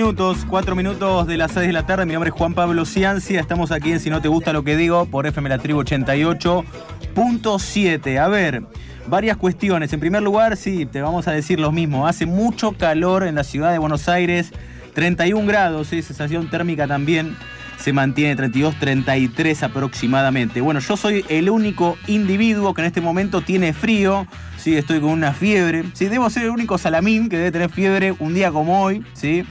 minutos, cuatro minutos de las seis de la tarde. Mi nombre es Juan Pablo Ciancia. Estamos aquí en Si no te gusta lo que digo por FM La Tribu 88.7. A ver, varias cuestiones. En primer lugar, sí, te vamos a decir lo mismo. Hace mucho calor en la ciudad de Buenos Aires. 31 grados, ¿sí? sensación térmica también se mantiene 32, 33 aproximadamente. Bueno, yo soy el único individuo que en este momento tiene frío, sí, estoy con una fiebre, sí, debo ser el único salamín que debe tener fiebre un día como hoy, sí.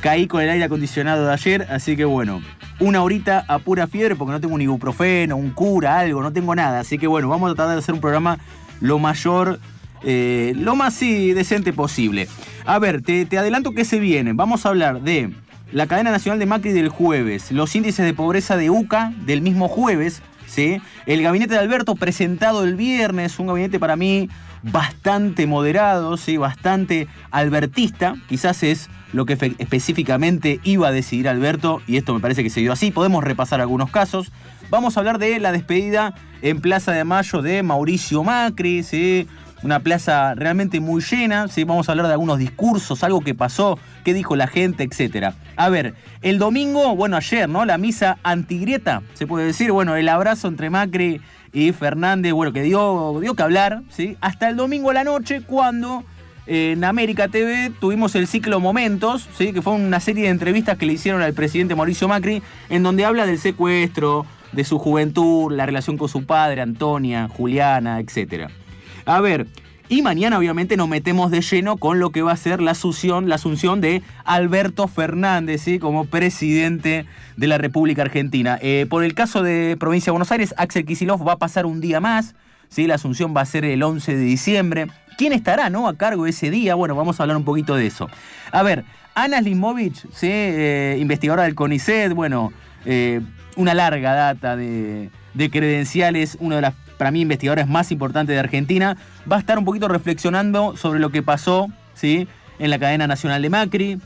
Caí con el aire acondicionado de ayer, así que bueno, una horita a pura fiebre porque no tengo un ibuprofeno, un cura, algo, no tengo nada. Así que bueno, vamos a tratar de hacer un programa lo mayor, eh, lo más sí, decente posible. A ver, te, te adelanto que se viene. Vamos a hablar de la cadena nacional de Macri del jueves, los índices de pobreza de UCA del mismo jueves, ¿sí? el gabinete de Alberto presentado el viernes, un gabinete para mí bastante moderado, ¿sí? bastante albertista, quizás es lo que específicamente iba a decidir Alberto y esto me parece que se dio así, podemos repasar algunos casos. Vamos a hablar de la despedida en Plaza de Mayo de Mauricio Macri, ¿sí? una plaza realmente muy llena, ¿sí? vamos a hablar de algunos discursos, algo que pasó, qué dijo la gente, etc. A ver, el domingo, bueno, ayer, ¿no? La misa antigrieta, se puede decir, bueno, el abrazo entre Macri y Fernández, bueno, que dio, dio que hablar, ¿sí? Hasta el domingo a la noche, cuando en América TV tuvimos el ciclo Momentos, ¿sí? que fue una serie de entrevistas que le hicieron al presidente Mauricio Macri, en donde habla del secuestro, de su juventud, la relación con su padre, Antonia, Juliana, etc. A ver, y mañana obviamente nos metemos de lleno con lo que va a ser la asunción, la asunción de Alberto Fernández ¿sí? como presidente de la República Argentina. Eh, por el caso de Provincia de Buenos Aires, Axel Kisilov va a pasar un día más. ¿sí? La asunción va a ser el 11 de diciembre. ¿Quién estará ¿no? a cargo ese día? Bueno, vamos a hablar un poquito de eso. A ver, Ana Slimovich, ¿sí? Eh, investigadora del CONICET, bueno, eh, una larga data de, de credenciales, una de las para mí investigadores más importantes de Argentina, va a estar un poquito reflexionando sobre lo que pasó ¿sí? en la cadena nacional de Macri,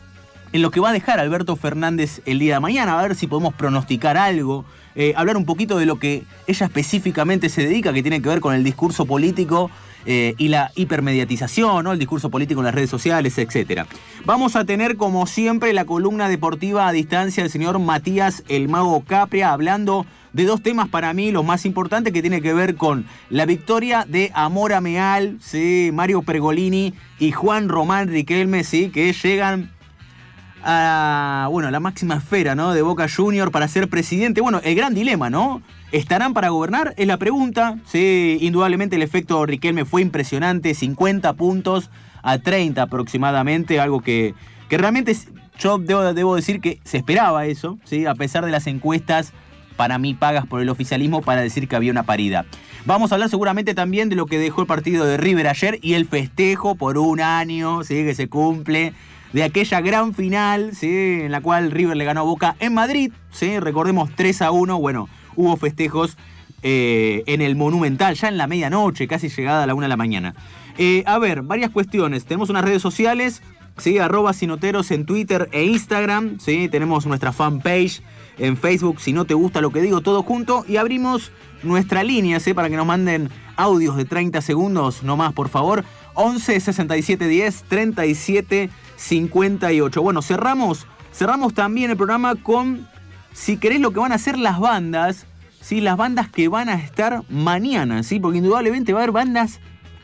en lo que va a dejar Alberto Fernández el día de mañana, a ver si podemos pronosticar algo, eh, hablar un poquito de lo que ella específicamente se dedica, que tiene que ver con el discurso político eh, y la hipermediatización, ¿no? el discurso político en las redes sociales, etc. Vamos a tener, como siempre, la columna deportiva a distancia del señor Matías El Mago Capria, hablando de dos temas para mí los más importantes que tiene que ver con la victoria de Amora Meal, ¿sí? Mario Pergolini y Juan Román Riquelme, ¿sí? que llegan a bueno, la máxima esfera ¿no? de Boca Junior para ser presidente. Bueno, el gran dilema, ¿no? ¿Estarán para gobernar? Es la pregunta. Sí, indudablemente el efecto Riquelme fue impresionante, 50 puntos a 30 aproximadamente, algo que, que realmente yo debo, debo decir que se esperaba eso, ¿sí? a pesar de las encuestas para mí pagas por el oficialismo para decir que había una paridad. Vamos a hablar seguramente también de lo que dejó el partido de River ayer y el festejo por un año, ¿sí? que se cumple, de aquella gran final, ¿sí? en la cual River le ganó a Boca en Madrid, ¿sí? recordemos 3 a 1, bueno, hubo festejos eh, en el Monumental, ya en la medianoche, casi llegada a la 1 de la mañana. Eh, a ver, varias cuestiones. Tenemos unas redes sociales, ¿sí? arroba sinoteros en Twitter e Instagram, ¿sí? tenemos nuestra fanpage en Facebook si no te gusta lo que digo todo junto y abrimos nuestra línea ¿sí? para que nos manden audios de 30 segundos no más por favor 11 67 10 37 58 bueno cerramos cerramos también el programa con si querés lo que van a hacer las bandas ¿sí? las bandas que van a estar mañana ¿sí? porque indudablemente va a haber bandas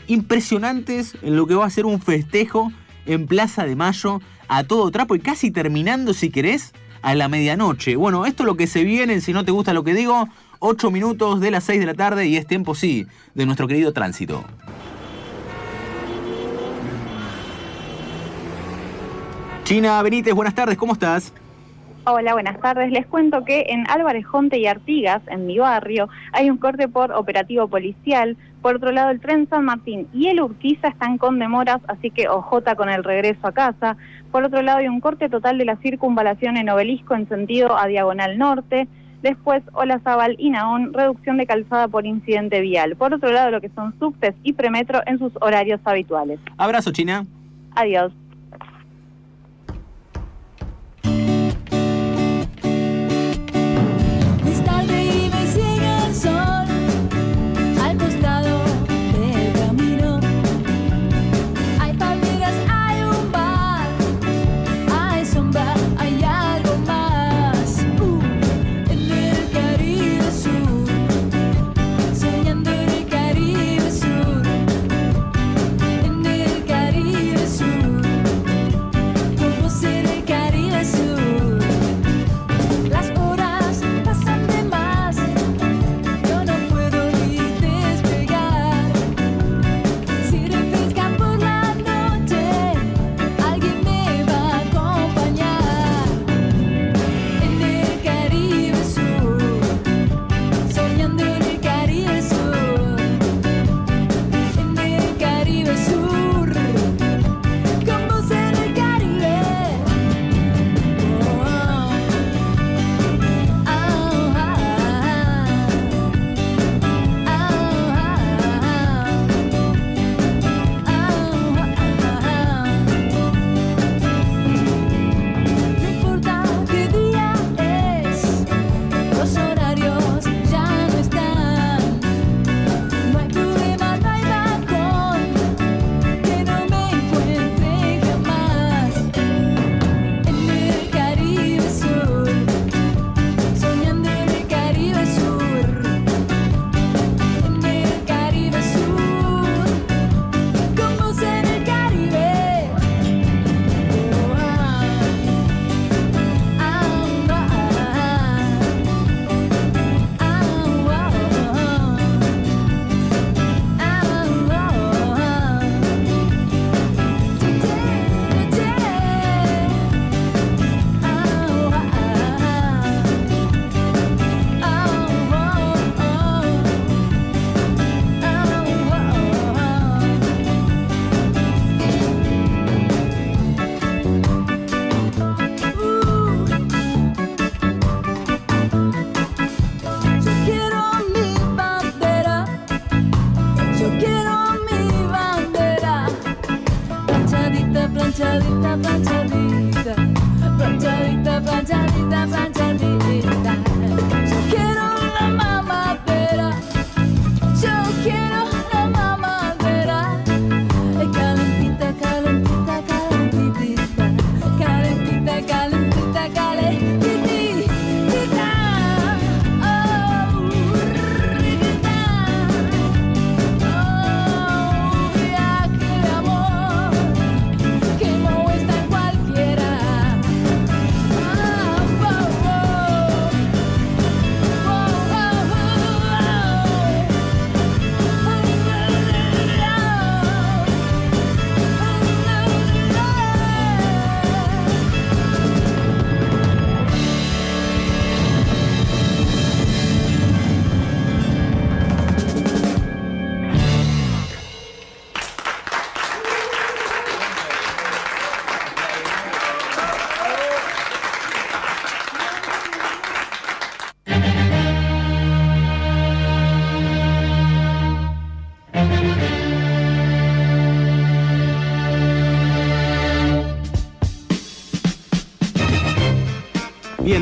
impresionantes en lo que va a ser un festejo en Plaza de Mayo a todo trapo y casi terminando si querés a la medianoche. Bueno, esto es lo que se viene, si no te gusta lo que digo, 8 minutos de las 6 de la tarde y es tiempo, sí, de nuestro querido tránsito. China Benítez, buenas tardes, ¿cómo estás? Hola, buenas tardes. Les cuento que en Álvarez Jonte y Artigas, en mi barrio, hay un corte por operativo policial. Por otro lado, el tren San Martín y el Urquiza están con demoras, así que ojota con el regreso a casa. Por otro lado, hay un corte total de la circunvalación en Obelisco en sentido a diagonal norte. Después, Olazábal y Naón, reducción de calzada por incidente vial. Por otro lado, lo que son subtes y premetro en sus horarios habituales. Abrazo, China. Adiós.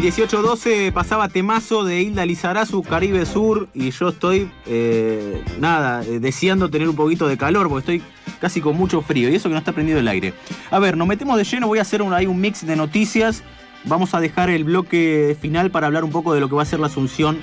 18-12 pasaba temazo de Hilda Lizarazu, Caribe Sur, y yo estoy, eh, nada, eh, deseando tener un poquito de calor, porque estoy casi con mucho frío, y eso que no está prendido el aire. A ver, nos metemos de lleno, voy a hacer un, un mix de noticias. Vamos a dejar el bloque final para hablar un poco de lo que va a ser la asunción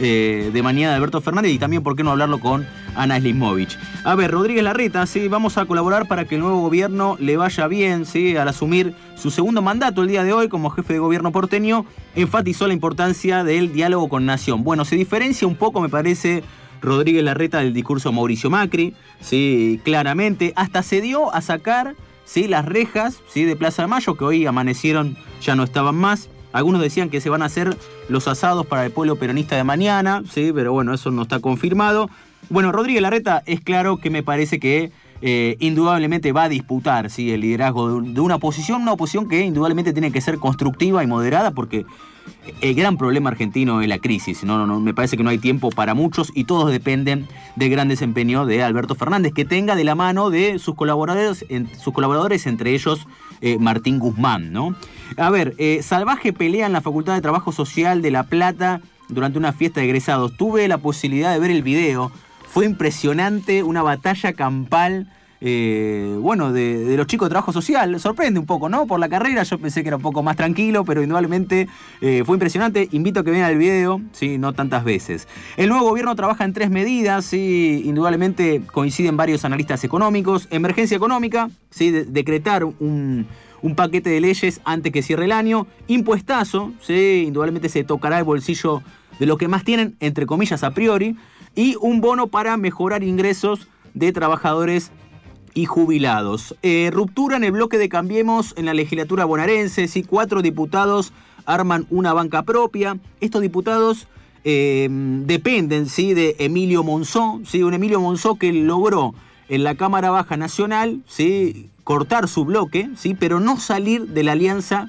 eh, de mañana de Alberto Fernández y también, ¿por qué no hablarlo con Ana Slimovich? A ver, Rodríguez Larreta, sí, vamos a colaborar para que el nuevo gobierno le vaya bien, sí, al asumir su segundo mandato el día de hoy como jefe de gobierno porteño, enfatizó la importancia del diálogo con Nación. Bueno, se diferencia un poco, me parece, Rodríguez Larreta del discurso de Mauricio Macri, sí, claramente, hasta se dio a sacar, sí, las rejas, sí, de Plaza de Mayo, que hoy amanecieron, ya no estaban más, algunos decían que se van a hacer los asados para el pueblo peronista de mañana, sí, pero bueno, eso no está confirmado. Bueno, Rodríguez Larreta es claro que me parece que eh, indudablemente va a disputar ¿sí? el liderazgo de una oposición, una oposición que indudablemente tiene que ser constructiva y moderada porque el gran problema argentino es la crisis. No, no, me parece que no hay tiempo para muchos y todos dependen del gran desempeño de Alberto Fernández, que tenga de la mano de sus colaboradores, sus colaboradores entre ellos eh, Martín Guzmán. ¿no? A ver, eh, salvaje pelea en la Facultad de Trabajo Social de La Plata durante una fiesta de egresados. Tuve la posibilidad de ver el video. Fue impresionante, una batalla campal. Eh, bueno, de, los chicos de trabajo social. Sorprende un poco, ¿no? Por la carrera yo pensé que era un poco más tranquilo, pero indudablemente eh, fue impresionante. Invito a que vean el video, sí, no tantas veces. El nuevo gobierno trabaja en tres medidas, sí, indudablemente coinciden varios analistas económicos. Emergencia económica, sí, decretar un, un paquete de leyes antes que cierre el año. Impuestazo, sí, indudablemente se tocará el bolsillo de los que más tienen, entre comillas, a priori. Y un bono para mejorar ingresos de trabajadores y jubilados. Eh, ruptura en el bloque de Cambiemos en la legislatura bonaerense. Sí, cuatro diputados arman una banca propia. Estos diputados eh, dependen ¿sí? de Emilio Monzó, ¿sí? un Emilio Monzó que logró en la Cámara Baja Nacional ¿sí? cortar su bloque, ¿sí? pero no salir de la alianza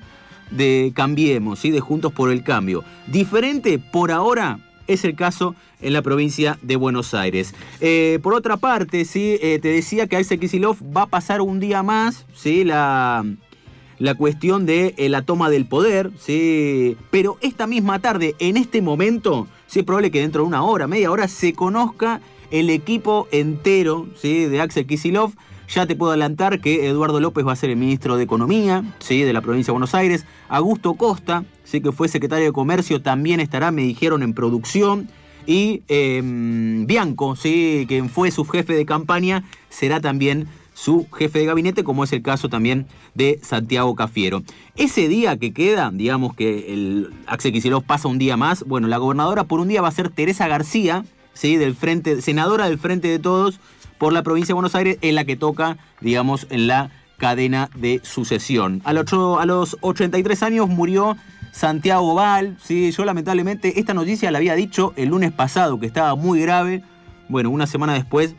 de Cambiemos, ¿sí? de Juntos por el Cambio. Diferente por ahora es el caso en la provincia de Buenos Aires. Eh, por otra parte, ¿sí? Eh, te decía que Alce Kisilov va a pasar un día más ¿sí? la, la cuestión de eh, la toma del poder, ¿sí? pero esta misma tarde, en este momento, sí es probable que dentro de una hora, media hora, se conozca el equipo entero ¿sí? de Axel Kisilov ya te puedo adelantar que Eduardo López va a ser el ministro de Economía ¿sí? de la provincia de Buenos Aires. Augusto Costa, ¿sí? que fue secretario de Comercio, también estará, me dijeron, en producción. Y em, Bianco, ¿sí? quien fue su jefe de campaña, será también su jefe de gabinete, como es el caso también de Santiago Cafiero. Ese día que queda, digamos que el Axel Kicillof pasa un día más, bueno, la gobernadora por un día va a ser Teresa García, ¿sí? del frente, senadora del Frente de Todos, por la provincia de Buenos Aires, en la que toca, digamos, en la cadena de sucesión. A los, a los 83 años murió Santiago Val, sí, yo lamentablemente esta noticia la había dicho el lunes pasado, que estaba muy grave. Bueno, una semana después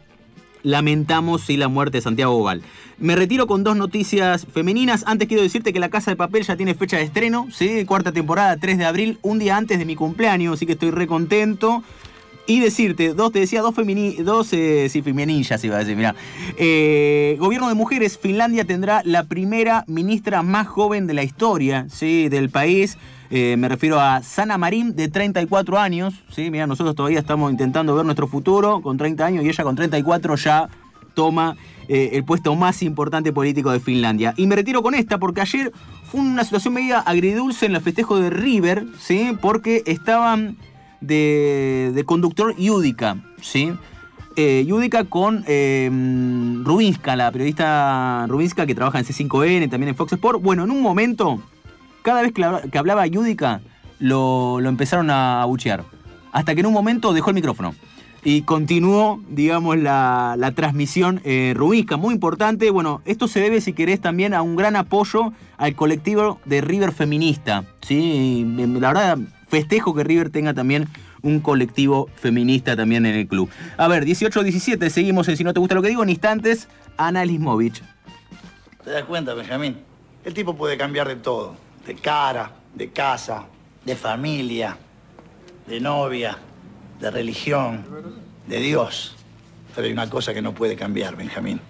lamentamos sí, la muerte de Santiago Val. Me retiro con dos noticias femeninas. Antes quiero decirte que La Casa de Papel ya tiene fecha de estreno, ¿sí? cuarta temporada, 3 de abril, un día antes de mi cumpleaños, así que estoy re contento. Y decirte, dos, te decía, dos, femini, dos eh, sí, feminillas iba a decir, mira. Eh, gobierno de mujeres, Finlandia tendrá la primera ministra más joven de la historia, ¿sí? Del país. Eh, me refiero a Sana Marín, de 34 años, ¿sí? Mira, nosotros todavía estamos intentando ver nuestro futuro con 30 años y ella con 34 ya toma el puesto más importante político de Finlandia. Y me retiro con esta porque ayer fue una situación media agridulce en el festejo de River, ¿sí? Porque estaban de, conductor Yudica, ¿sí? Eh, Yudica con eh, Rubinska, la periodista Rubinska que trabaja en C5N, también en Fox Sport. Bueno, en un momento, cada vez que, hablaba Yudica, lo, empezaron a abuchear. Hasta que en un momento dejó el micrófono. Y continuó, digamos, la, transmisión eh, Rubinska, muy importante. Bueno, esto se debe, si querés, también a un gran apoyo al colectivo de River Feminista. ¿sí? La verdad, festejo que River tenga también un colectivo feminista también en el club. A ver, 18-17, seguimos en Si no te gusta lo que digo, en instantes, Ana Lismovich. ¿Te das cuenta, Benjamín? El tipo puede cambiar de todo. De cara, de casa, de familia, de novia, de religión, de Dios. Pero hay una cosa que no puede cambiar, Benjamín.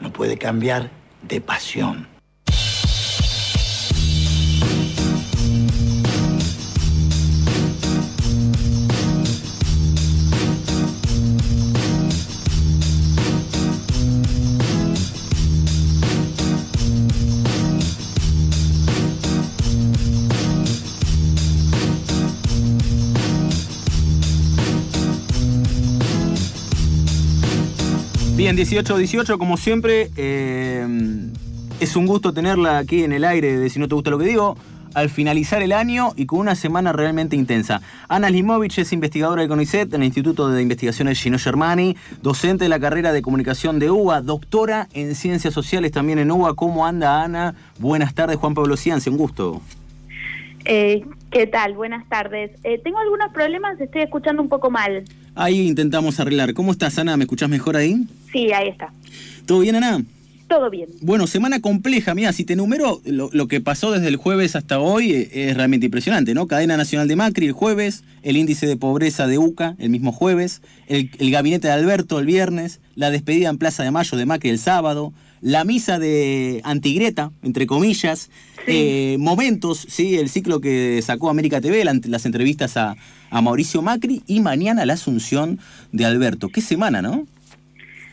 No puede cambiar de pasión. Bien, 18-18, como siempre, eh, es un gusto tenerla aquí en el aire de Si no te gusta lo que digo, al finalizar el año y con una semana realmente intensa. Ana Limovich es investigadora de CONICET en el Instituto de Investigaciones Gino Germani, docente de la carrera de comunicación de UBA, doctora en ciencias sociales también en UBA. ¿Cómo anda Ana? Buenas tardes, Juan Pablo Cianci, un gusto. Eh, ¿Qué tal? Buenas tardes. Eh, tengo algunos problemas, estoy escuchando un poco mal. Ahí intentamos arreglar. ¿Cómo estás, Ana? ¿Me escuchás mejor ahí? Sí, ahí está. ¿Todo bien, Ana? Todo bien. Bueno, semana compleja. Mira, si te numero lo, que pasó desde el jueves hasta hoy eh, es realmente impresionante, ¿no? Cadena Nacional de Macri el jueves, el índice de pobreza de UCA el mismo jueves, el, gabinete de Alberto el viernes, la despedida en Plaza de Mayo de Macri el sábado, la misa de Antigreta, entre comillas, eh, momentos, sí, el ciclo que sacó América TV, las entrevistas a, a Mauricio Macri y mañana la asunción de Alberto. Qué semana, ¿no?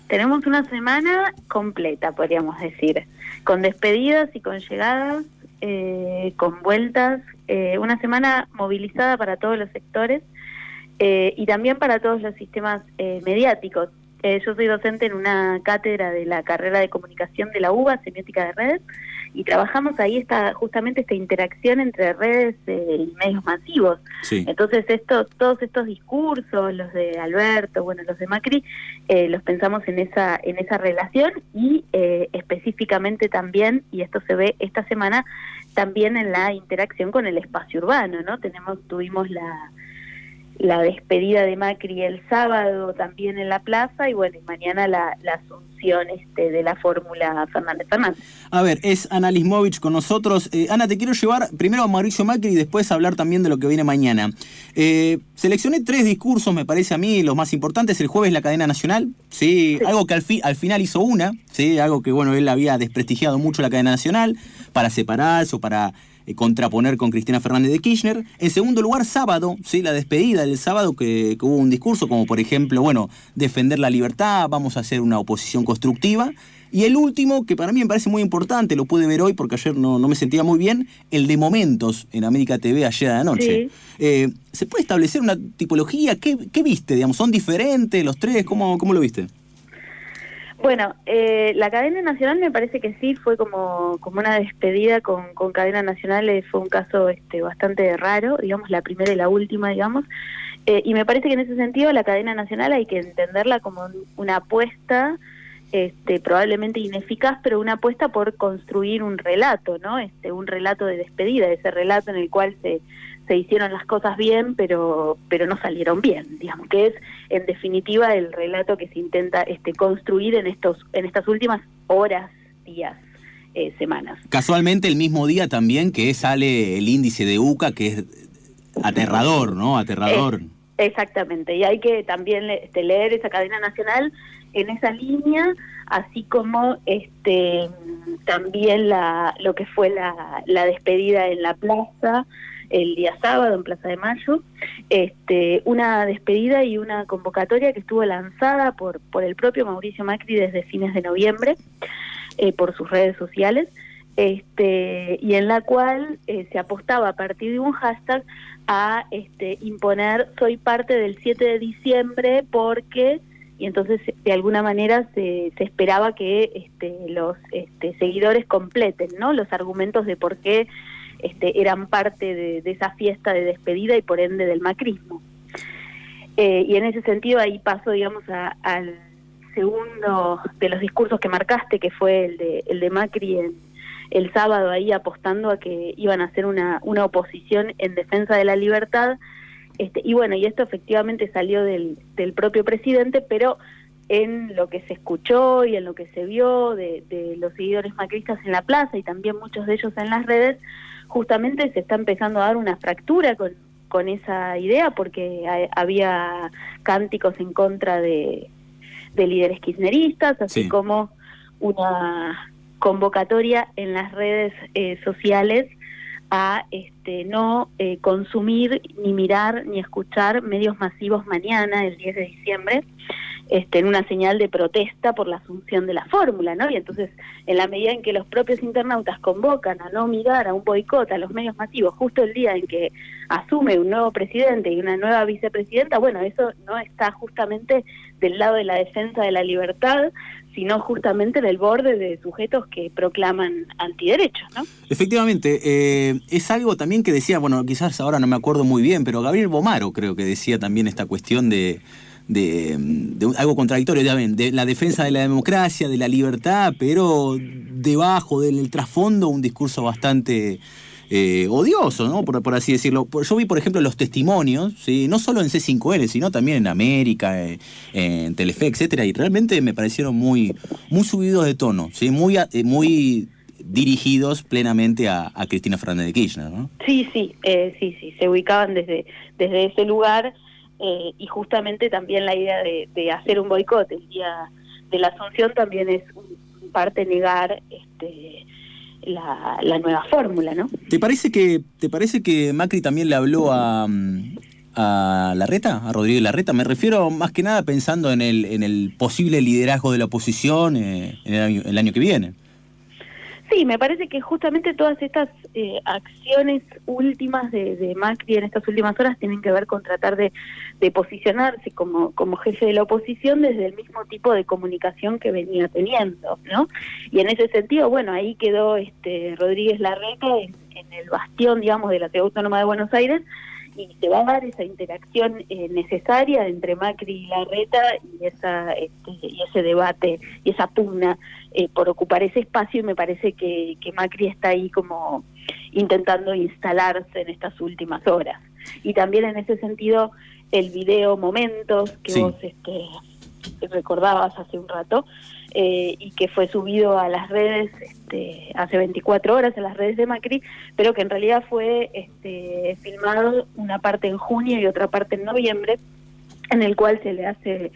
Tenemos una semana completa, podríamos decir, con despedidas y con llegadas, eh, con vueltas, eh, una semana movilizada para todos los sectores eh, y también para todos los sistemas mediáticos. Yo soy docente en una cátedra de la carrera de comunicación de la UBA, semiótica de redes, y trabajamos ahí esta, justamente esta interacción entre redes eh, y medios masivos. Entonces esto, todos estos discursos, los de Alberto, bueno, los de Macri, eh, los pensamos en esa, en esa relación y eh, específicamente también, y esto se ve esta semana, también en la interacción con el espacio urbano, ¿no? Tenemos, tuvimos la la despedida de Macri el sábado también en la plaza y bueno, y mañana la, asunción este, de la fórmula Fernández Fernández. A ver, es Ana Lismovich con nosotros. Eh, Ana, te quiero llevar primero a Mauricio Macri y después hablar también de lo que viene mañana. Eh, seleccioné tres discursos, me parece a mí, los más importantes. El jueves la cadena nacional, sí, algo que al, al final hizo una, sí, algo que bueno, él había desprestigiado mucho la cadena nacional para separarse o para contraponer con Cristina Fernández de Kirchner. En segundo lugar, sábado, ¿sí? la despedida del sábado, que, hubo un discurso como, por ejemplo, bueno, defender la libertad, vamos a hacer una oposición constructiva. Y el último, que para mí me parece muy importante, lo pude ver hoy porque ayer no, no me sentía muy bien, el de momentos en América TV ayer de la noche. Eh, ¿Se puede establecer una tipología? ¿Qué, ¿Qué, viste? Digamos, ¿Son diferentes los tres? ¿Cómo, cómo lo viste? Bueno, eh, la cadena nacional me parece que sí, fue como, como una despedida con, con cadena nacional, eh, fue un caso este, bastante raro, digamos, la primera y la última, digamos, eh, y me parece que en ese sentido la cadena nacional hay que entenderla como una apuesta, este, probablemente ineficaz, pero una apuesta por construir un relato, ¿no? Este, un relato de despedida, ese relato en el cual se se hicieron las cosas bien, pero, pero no salieron bien, digamos, que es en definitiva el relato que se intenta este, construir en, estos, en estas últimas horas, días. Eh, semanas. Casualmente el mismo día también que sale el índice de UCA, que es aterrador, ¿no? Aterrador. exactamente, y hay que también este, leer esa cadena nacional en esa línea, así como este también la, lo que fue la, la despedida en la plaza el día sábado en Plaza de Mayo, este, una despedida y una convocatoria que estuvo lanzada por, por el propio Mauricio Macri desde fines de noviembre eh, por sus redes sociales, este, y en la cual eh, se apostaba a partir de un hashtag a este, imponer soy parte del 7 de diciembre porque y entonces de alguna manera se, se esperaba que este, los este, seguidores completen ¿no? los argumentos de por qué este, eran parte de, esa fiesta de despedida y por ende del macrismo. Eh, y en ese sentido ahí paso, digamos, al segundo de los discursos que marcaste, que fue el de, el de Macri el sábado ahí apostando a que iban a hacer una, una oposición en defensa de la libertad. Este, y bueno, y esto efectivamente salió del, del propio presidente, pero en lo que se escuchó y en lo que se vio de, de, los seguidores macristas en la plaza y también muchos de ellos en las redes, justamente se está empezando a dar una fractura con, con esa idea porque había cánticos en contra de, de líderes kirchneristas, así como una convocatoria en las redes eh, sociales a este, no eh, consumir, ni mirar, ni escuchar medios masivos mañana, el 10 de diciembre, este, en una señal de protesta por la asunción de la fórmula, ¿no? Y entonces, en la medida en que los propios internautas convocan a no mirar a un boicot a los medios masivos justo el día en que asume un nuevo presidente y una nueva vicepresidenta, bueno, eso no está justamente del lado de la defensa de la libertad, sino justamente en el borde de sujetos que proclaman antiderechos, ¿no? Efectivamente, eh, es algo también que decía, bueno, quizás ahora no me acuerdo muy bien, pero Gabriel Bomaro creo que decía también esta cuestión de de, algo contradictorio, de la defensa de la democracia, de la libertad, pero debajo del trasfondo un discurso bastante eh, odioso, ¿no? Por, así decirlo. Yo vi, por ejemplo, los testimonios, ¿sí? no solo en C5N, sino también en América, eh, en Telefe, etcétera, y realmente me parecieron muy, muy subidos de tono, ¿sí? muy, eh, muy dirigidos plenamente a, Cristina Fernández de Kirchner, ¿no? Sí, sí, sí, sí, se ubicaban desde, desde ese lugar eh, y justamente también la idea de, hacer un boicot el día de la Asunción también es un, parte negar este, la, nueva fórmula, ¿no? ¿Te parece que te parece que Macri también le habló a, a Larreta, a Rodríguez Larreta? Me refiero más que nada pensando en el, en el posible liderazgo de la oposición eh, en el año que viene. Sí, me parece que justamente todas estas eh, acciones últimas de, Macri en estas últimas horas tienen que ver con tratar de, posicionarse como, como jefe de la oposición desde el mismo tipo de comunicación que venía teniendo, ¿no? Y en ese sentido, bueno, ahí quedó este Rodríguez Larreta en, en el bastión, digamos, de la Ciudad Autónoma de Buenos Aires, y se va a dar esa interacción eh, necesaria entre Macri y Larreta y esa este, y ese debate y esa pugna eh, por ocupar ese espacio. Y me parece que, que Macri está ahí como intentando instalarse en estas últimas horas. Y también en ese sentido el video momentos que vos este recordabas hace un rato eh, y que fue subido a las redes este, hace 24 horas a las redes de Macri, pero que en realidad fue este, filmado una parte en junio y otra parte en noviembre, en el cual se le hace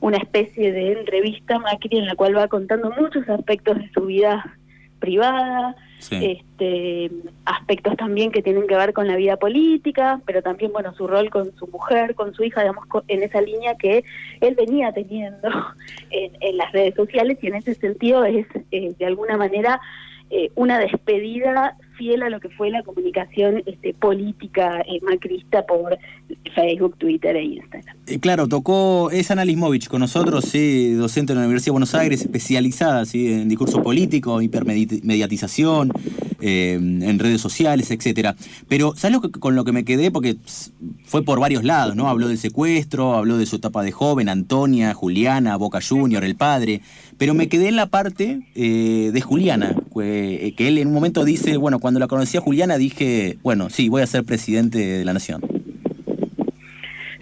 una especie de entrevista a Macri en la cual va contando muchos aspectos de su vida privada, este, aspectos también que tienen que ver con la vida política, pero también, bueno, su rol con su mujer, con su hija, digamos, en esa línea que él venía teniendo en, las redes sociales y en ese sentido es, eh, de alguna manera, eh, una despedida fiel a lo que fue la comunicación este, política eh, macrista por Facebook, Twitter e Instagram. Eh, claro, tocó, es Ana Lismovich con nosotros, sí, docente de la Universidad de Buenos Aires, especializada ¿sí? en discurso político, hipermediatización, en redes sociales, etcétera. Pero, ¿sabes lo que, con lo que me quedé? Porque fue por varios lados, ¿no? Habló del secuestro, habló de su etapa de joven, Antonia, Juliana, Boca Junior, el padre, pero me quedé en la parte de Juliana, que él en un momento dice, bueno, cuando la conocí a Juliana dije, bueno, sí, voy a ser presidente de la nación.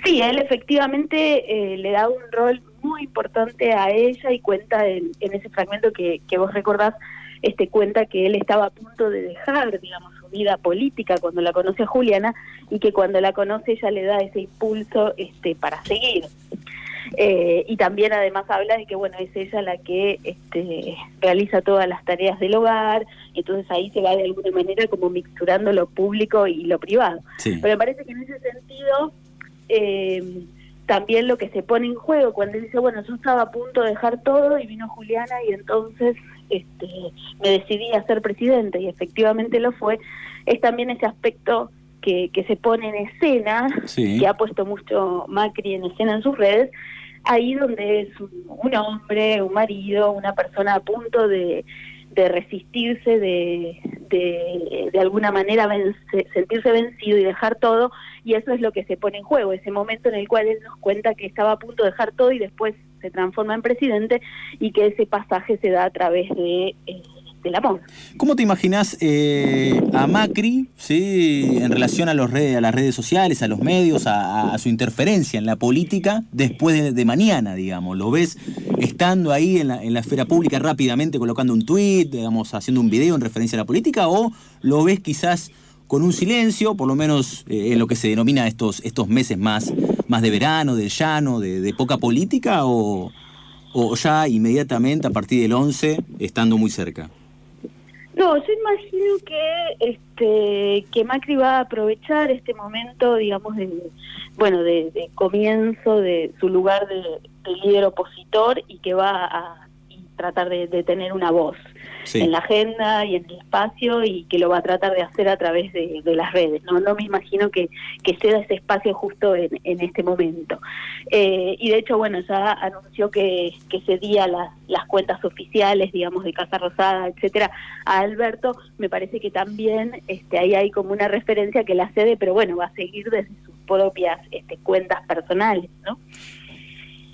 Sí, él efectivamente eh, le da un rol muy importante a ella y cuenta en, ese fragmento que, vos recordás, este cuenta que él estaba a punto de dejar, digamos, su vida política cuando la conoce a Juliana y que cuando la conoce ella le da ese impulso este para seguir. Eh, y también además habla de que bueno es ella la que este, realiza todas las tareas del hogar y entonces ahí se va de alguna manera como mixturando lo público y lo privado. Pero me parece que en ese sentido eh, también lo que se pone en juego cuando dice bueno yo estaba a punto de dejar todo y vino Juliana y entonces este, me decidí a ser presidente y efectivamente lo fue es también ese aspecto que, que se pone en escena, que ha puesto mucho Macri en escena en sus redes, ahí donde es un, hombre, un marido, una persona a punto de, de resistirse, de, de, de alguna manera sentirse vencido y dejar todo, y eso es lo que se pone en juego, ese momento en el cual él nos cuenta que estaba a punto de dejar todo y después se transforma en presidente y que ese pasaje se da a través de... Eh, amor. ¿Cómo te imaginas eh, a Macri ¿sí? en relación a, los redes, a las redes sociales, a los medios, a, su interferencia en la política después de, mañana, digamos? ¿Lo ves estando ahí en la, la esfera pública rápidamente colocando un tuit, digamos, haciendo un video en referencia a la política? ¿O lo ves quizás con un silencio, por lo menos eh, en lo que se denomina estos, estos meses más, más de verano, de llano, de, de poca política? ¿O, o ya inmediatamente a partir del 11 estando muy cerca? No, yo imagino que este que Macri va a aprovechar este momento, digamos, de bueno, de, comienzo de su lugar de, líder opositor y que va a tratar de, tener una voz en la agenda y en el espacio y que lo va a tratar de hacer a través de, las redes. No, no me imagino que, que sea ese espacio justo en, este momento. Eh, y de hecho, bueno, ya anunció que, que cedía las, las cuentas oficiales, digamos, de Casa Rosada, etcétera, a Alberto. Me parece que también este, ahí hay como una referencia que la cede, pero bueno, va a seguir desde sus propias este, cuentas personales, ¿no?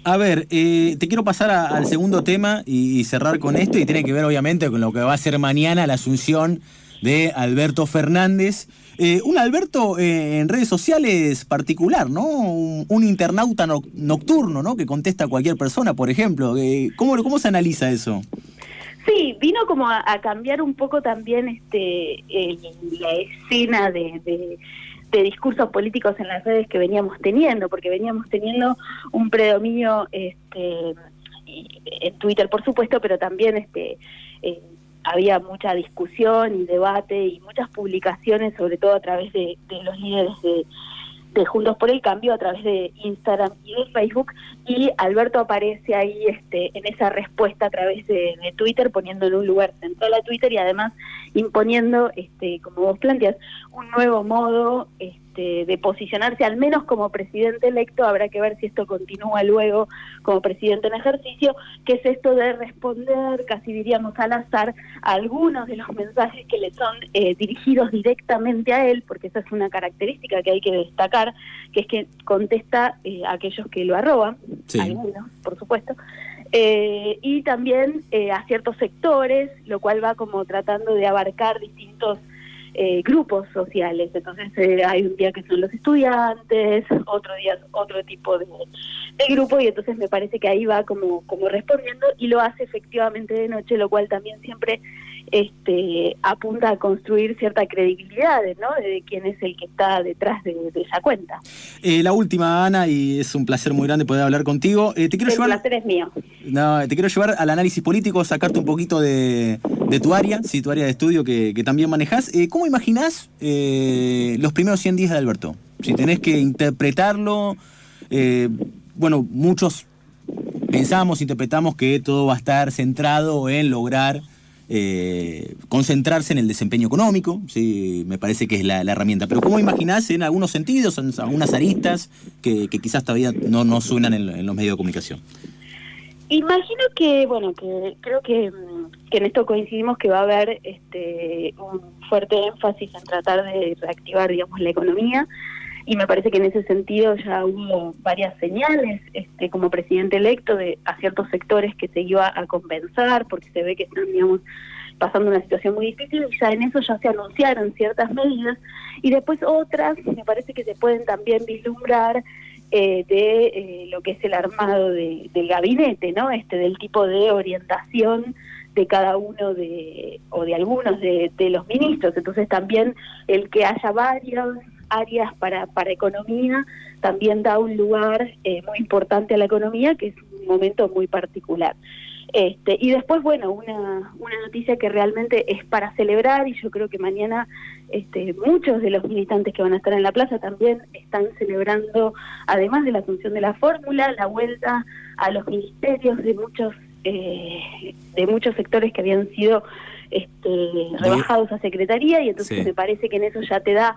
A ver, eh, te quiero pasar al segundo tema y, cerrar con esto, y tiene que ver obviamente con lo que va a ser mañana la asunción de Alberto Fernández. Eh, un Alberto eh, en redes sociales particular, ¿no? Un, internauta nocturno, ¿no? Que contesta a cualquier persona, por ejemplo. ¿cómo, ¿Cómo se analiza eso? Sí, vino como a, cambiar un poco también este la escena de discursos políticos en las redes que veníamos teniendo, porque veníamos teniendo un predominio este, en Twitter, por supuesto, pero también este, eh, había mucha discusión y debate y muchas publicaciones, sobre todo a través de, de los líderes de, Juntos por el Cambio a través de Instagram y de Facebook y Alberto aparece ahí este, en esa respuesta a través de, Twitter poniendo en un lugar central a Twitter y además imponiendo, este, como vos planteas, un nuevo modo este, este, de posicionarse al menos como presidente electo, habrá que ver si esto continúa luego como presidente en ejercicio, que es esto de responder, casi diríamos al azar, a algunos de los mensajes que le son eh, dirigidos directamente a él, porque esa es una característica que hay que destacar, que es que contesta eh, a aquellos que lo arroban, algunos, por supuesto, eh, y también a ciertos sectores, lo cual va como tratando de abarcar distintos eh, grupos sociales. Entonces eh, hay un día que son los estudiantes, otro día otro tipo de, de, grupo y entonces me parece que ahí va como, como respondiendo y lo hace efectivamente de noche, lo cual también siempre este, apunta a construir cierta credibilidad ¿no? de quién es el que está detrás de, esa cuenta. Eh, la última, Ana, y es un placer muy grande poder hablar contigo. Eh, te quiero el placer es mío. No, te quiero llevar al análisis político, sacarte un poquito de, tu área, sí, tu área de estudio que, también manejas. Eh, ¿Cómo imaginás los primeros 100 días de Alberto? Si tenés que interpretarlo, bueno, muchos pensamos, interpretamos que todo va a estar centrado en lograr eh, concentrarse en el desempeño económico, sí, me parece que es la, herramienta. Pero ¿cómo imaginás en algunos sentidos, en algunas aristas que, quizás todavía no, no suenan en, los medios de comunicación? Imagino que, bueno, que creo que, que, en esto coincidimos que va a haber este, un fuerte énfasis en tratar de reactivar, digamos, la economía y me parece que en ese sentido ya hubo varias señales este, como presidente electo de a ciertos sectores que se iba a compensar porque se ve que están digamos pasando una situación muy difícil y ya en eso ya se anunciaron ciertas medidas y después otras me parece que se pueden también vislumbrar eh, de eh, lo que es el armado de, del gabinete, ¿no? Este del tipo de orientación de cada uno de o de algunos de, de los ministros. Entonces también el que haya varios áreas para, para economía, también da un lugar eh, muy importante a la economía, que es un momento muy particular. Este, y después, bueno, una, una noticia que realmente es para celebrar y yo creo que mañana este, muchos de los militantes que van a estar en la plaza también están celebrando, además de la asunción de la fórmula, la vuelta a los ministerios de muchos, eh, de muchos sectores que habían sido este, rebajados a secretaría y entonces me parece que en eso ya te da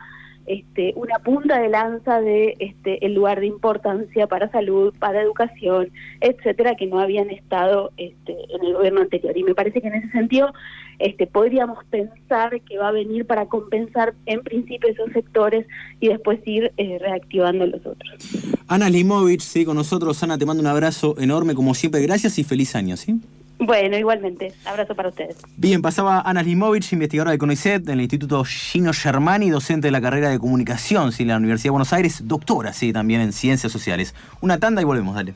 este, una punta de lanza de este, el lugar de importancia para salud, para educación, etcétera, que no habían estado este, en el gobierno anterior. Y me parece que en ese sentido este, podríamos pensar que va a venir para compensar en principio esos sectores y después ir eh, reactivando los otros. Ana Limovich, sí, con nosotros. Ana, te mando un abrazo enorme, como siempre. Gracias y feliz año, ¿sí? Bueno, igualmente. Abrazo para ustedes. Bien, pasaba Ana Limovich, investigadora de CONICET en el Instituto Gino Germani, docente de la carrera de comunicación en la Universidad de Buenos Aires, doctora, sí, también en ciencias sociales. Una tanda y volvemos, dale.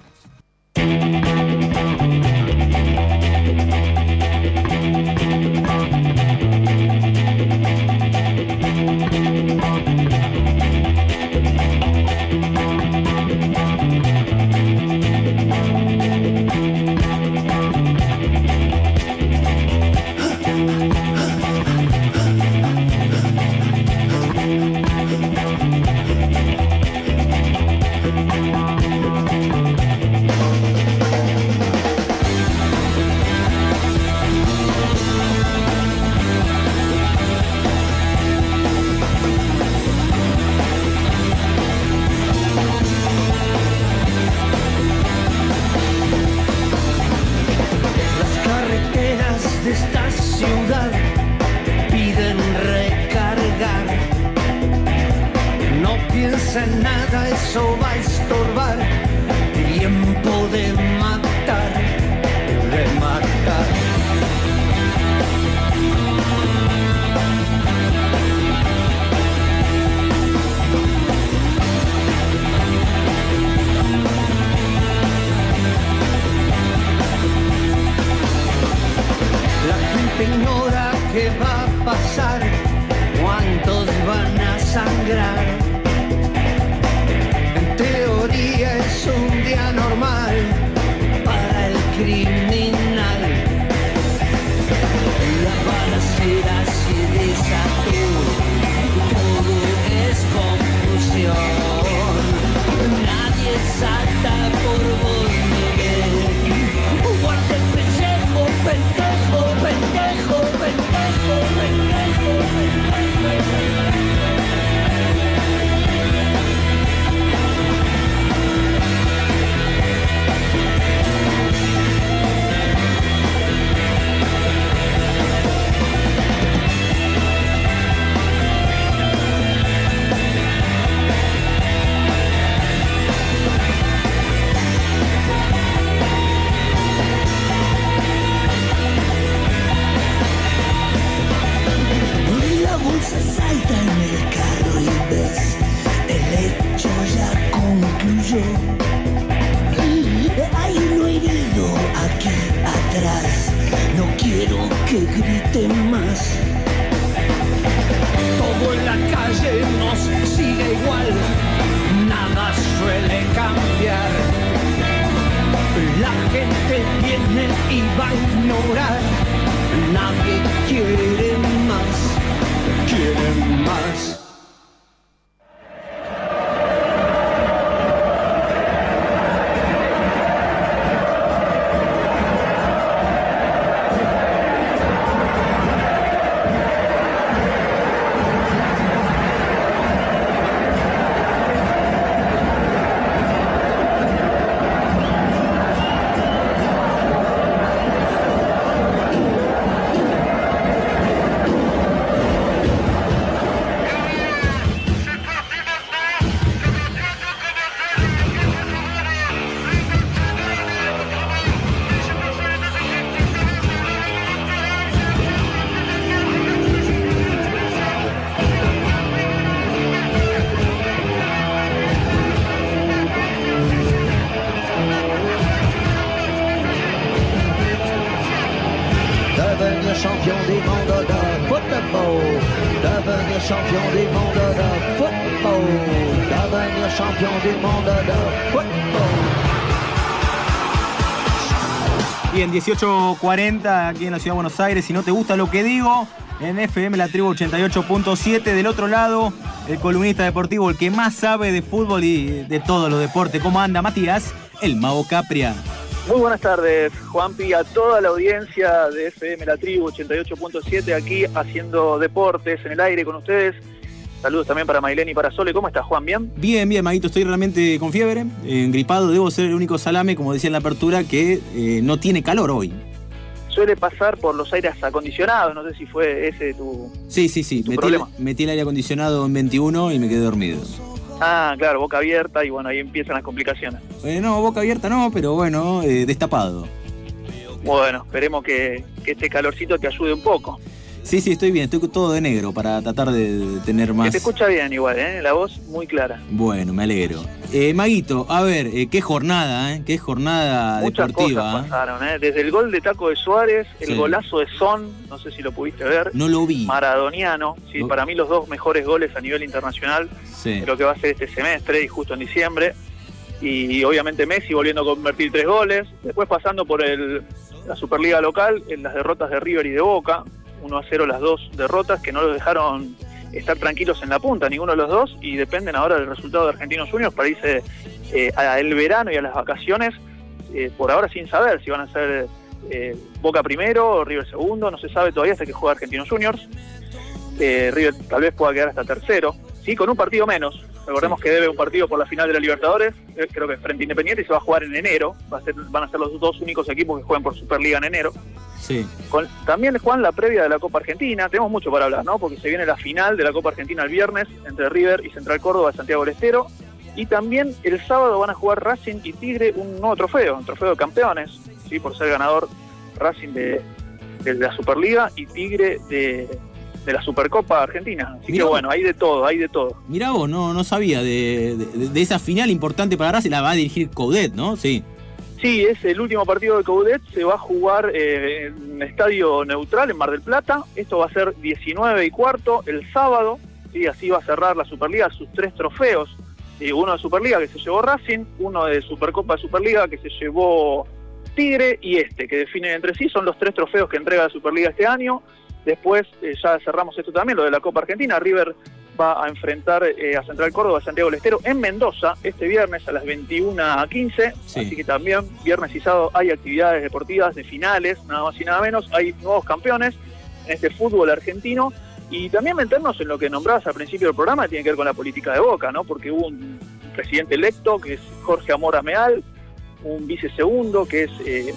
Salta el mercado y ves, el hecho ya concluyó. Hay uno herido aquí atrás, no quiero que griten más. Todo en la calle nos sigue igual, nada suele cambiar. La gente viene y va a ignorar, nadie quiere in my 18.40 aquí en la Ciudad de Buenos Aires. Si no te gusta lo que digo, en FM La Tribu 88.7. Del otro lado, el columnista deportivo, el que más sabe de fútbol y de todos los deportes. ¿Cómo anda, Matías? El Mago Capria. Muy buenas tardes, Juanpi, a toda la audiencia de FM La Tribu 88.7 aquí haciendo deportes en el aire con ustedes. Saludos también para Mailén y para Sole. ¿Cómo estás, Juan? ¿Bien? Bien, bien, Maguito. Estoy realmente con fiebre, gripado. Debo ser el único salame, como decía en la apertura, que eh, no tiene calor hoy. Suele pasar por los aires acondicionados. No sé si fue ese tu. Sí, sí, sí. metí, problema. metí el aire acondicionado en 21 y me quedé dormido. Ah, claro, boca abierta y bueno, ahí empiezan las complicaciones. Eh, no, boca abierta no, pero bueno, eh, destapado. Bueno, esperemos que este calorcito te ayude un poco. Sí, sí, estoy bien, estoy todo de negro para tratar de tener más. Que te escucha bien igual, ¿eh? La voz muy clara. Bueno, me alegro. Eh, Maguito, a ver, eh, qué jornada, ¿eh? Qué jornada Muchas deportiva. Cosas ¿eh? pasaron, ¿eh? Desde el gol de Taco de Suárez, el golazo de Son, no sé si lo pudiste ver. No lo vi. Maradoniano, sí, para mí los dos mejores goles a nivel internacional sí. de lo que va a ser este semestre y justo en diciembre. Y, obviamente Messi volviendo a convertir tres goles. Después pasando por el, la Superliga local en las derrotas de River y de Boca 1 a 0 las dos derrotas que no los dejaron estar tranquilos en la punta, ninguno de los dos, y dependen ahora del resultado de Argentinos Juniors para irse eh, al verano y a las vacaciones, eh, por ahora sin saber si van a ser eh, Boca primero o River segundo, no se sabe todavía hasta que juega Argentinos Juniors. River tal vez pueda quedar hasta tercero, sí, con un partido menos. Recordemos que debe un partido por la final de la Libertadores, creo que frente a Independiente y se va a jugar en enero. Va a ser, van a ser los dos únicos equipos que jueguen por Superliga en enero. Sí. Con, también Juan la previa de la Copa Argentina, tenemos mucho para hablar, ¿no? Porque se viene la final de la Copa Argentina el viernes entre River y Central Córdoba de Santiago del Estero. Y también el sábado van a jugar Racing y Tigre un nuevo trofeo, un trofeo de campeones, ¿sí? por ser ganador Racing de, la Superliga y Tigre de, la Supercopa Argentina. Así que bueno, hay de todo, hay de todo. Mirá vos, no, no sabía de, esa final importante para Racing, la va a dirigir Coudet, ¿no? Sí. Sí, es el último partido de Coudet, se va a jugar eh, en estadio neutral en Mar del Plata. Esto va a ser 19 y cuarto el sábado, y así va a cerrar la Superliga sus tres trofeos uno de Superliga que se llevó Racing, uno de Supercopa de Superliga que se llevó Tigre y este, que definen entre sí, son los tres trofeos que entrega la Superliga este año. Después eh, ya cerramos esto también, lo de la Copa Argentina. River va a enfrentar eh, a Central Córdoba, Santiago del Estero en Mendoza este viernes a las 21 a 15. Así que también viernes y sábado hay actividades deportivas de finales, nada más y nada menos. Hay nuevos campeones en este fútbol argentino y también meternos en lo que nombrabas al principio del programa, tiene que ver con la política de Boca, ¿no? Porque hubo un presidente electo, que es Jorge Amor Ameal, un vicesegundo, que es eh,